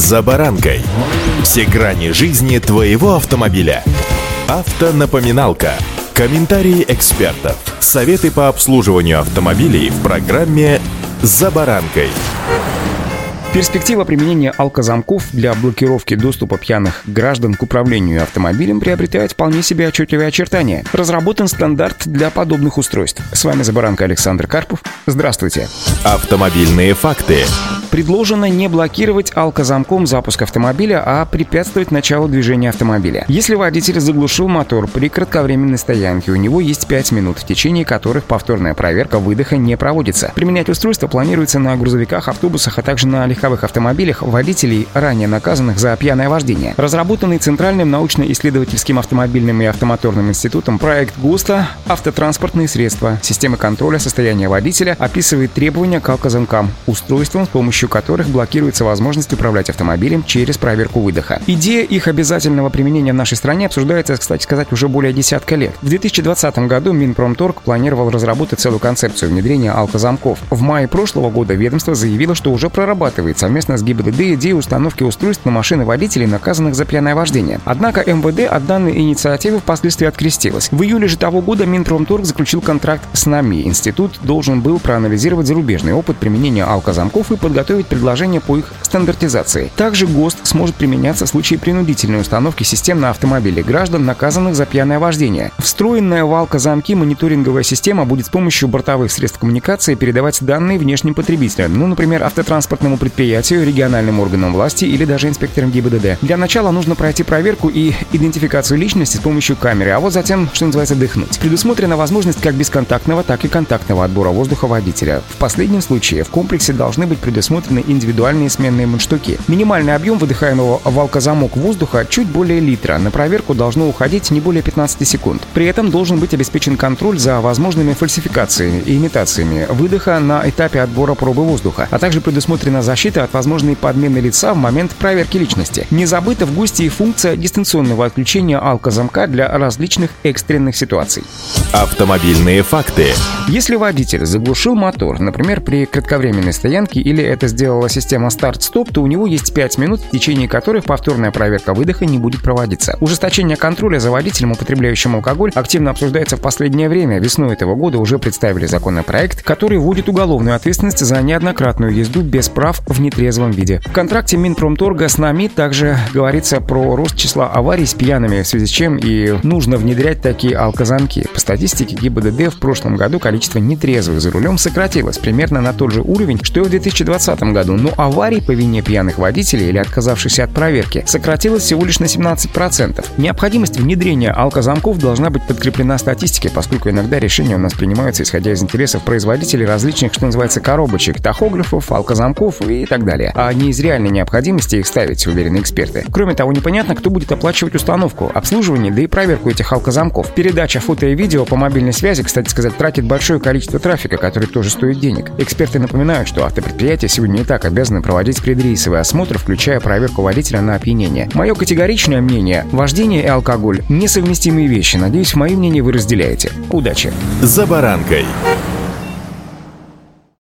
«За баранкой». Все грани жизни твоего автомобиля. Автонапоминалка. Комментарии экспертов. Советы по обслуживанию автомобилей в программе «За баранкой». Перспектива применения алкозамков для блокировки доступа пьяных граждан к управлению автомобилем приобретает вполне себе отчетливые очертания. Разработан стандарт для подобных устройств. С вами Забаранка Александр Карпов. Здравствуйте. Автомобильные факты. Предложено не блокировать алкозамком запуск автомобиля, а препятствовать началу движения автомобиля. Если водитель заглушил мотор при кратковременной стоянке, у него есть 5 минут, в течение которых повторная проверка выдоха не проводится. Применять устройство планируется на грузовиках, автобусах, а также на легковых автомобилях водителей, ранее наказанных за пьяное вождение. Разработанный Центральным научно-исследовательским автомобильным и автомоторным институтом проект ГУСТа «Автотранспортные средства. Система контроля состояния водителя» описывает требования к алкозамкам, устройствам с помощью помощью которых блокируется возможность управлять автомобилем через проверку выдоха. Идея их обязательного применения в нашей стране обсуждается, кстати сказать, уже более десятка лет. В 2020 году Минпромторг планировал разработать целую концепцию внедрения алкозамков. В мае прошлого года ведомство заявило, что уже прорабатывает совместно с ГИБДД идею установки устройств на машины водителей, наказанных за пьяное вождение. Однако МВД от данной инициативы впоследствии открестилась. В июле же того года Минпромторг заключил контракт с НАМИ. Институт должен был проанализировать зарубежный опыт применения алкозамков и подготовить подготовить предложение по их стандартизации. Также ГОСТ сможет применяться в случае принудительной установки систем на автомобили граждан, наказанных за пьяное вождение. Встроенная в алкозамки мониторинговая система будет с помощью бортовых средств коммуникации передавать данные внешним потребителям, ну, например, автотранспортному предприятию, региональным органам власти или даже инспекторам ГИБДД. Для начала нужно пройти проверку и идентификацию личности с помощью камеры, а вот затем, что называется, дыхнуть. Предусмотрена возможность как бесконтактного, так и контактного отбора воздуха водителя. В последнем случае в комплексе должны быть предусмотрены предусмотрены индивидуальные сменные мундштуки. Минимальный объем выдыхаемого алкозамок воздуха чуть более литра. На проверку должно уходить не более 15 секунд. При этом должен быть обеспечен контроль за возможными фальсификациями и имитациями выдоха на этапе отбора пробы воздуха, а также предусмотрена защита от возможной подмены лица в момент проверки личности. Не забыта в гости и функция дистанционного отключения алкозамка для различных экстренных ситуаций. Автомобильные факты. Если водитель заглушил мотор, например, при кратковременной стоянке или это сделала система старт-стоп, то у него есть 5 минут, в течение которых повторная проверка выдоха не будет проводиться. Ужесточение контроля за водителем, употребляющим алкоголь, активно обсуждается в последнее время. Весной этого года уже представили законопроект, который вводит уголовную ответственность за неоднократную езду без прав в нетрезвом виде. В контракте Минпромторга с нами также говорится про рост числа аварий с пьяными, в связи с чем и нужно внедрять такие алкозамки. По статистике ГИБДД в прошлом году количество нетрезвых за рулем сократилось примерно на тот же уровень, что и в 2020 2020 году, но аварий по вине пьяных водителей или отказавшихся от проверки сократилось всего лишь на 17%. Необходимость внедрения алкозамков должна быть подкреплена статистикой, поскольку иногда решения у нас принимаются исходя из интересов производителей различных, что называется, коробочек, тахографов, алкозамков и так далее, а не из реальной необходимости их ставить, уверены эксперты. Кроме того, непонятно, кто будет оплачивать установку, обслуживание, да и проверку этих алкозамков. Передача фото и видео по мобильной связи, кстати сказать, тратит большое количество трафика, который тоже стоит денег. Эксперты напоминают, что автопредприятия сегодня не так обязаны проводить предрейсовый осмотр, включая проверку водителя на опьянение. Мое категоричное мнение – вождение и алкоголь – несовместимые вещи. Надеюсь, мое мнение вы разделяете. Удачи! За баранкой.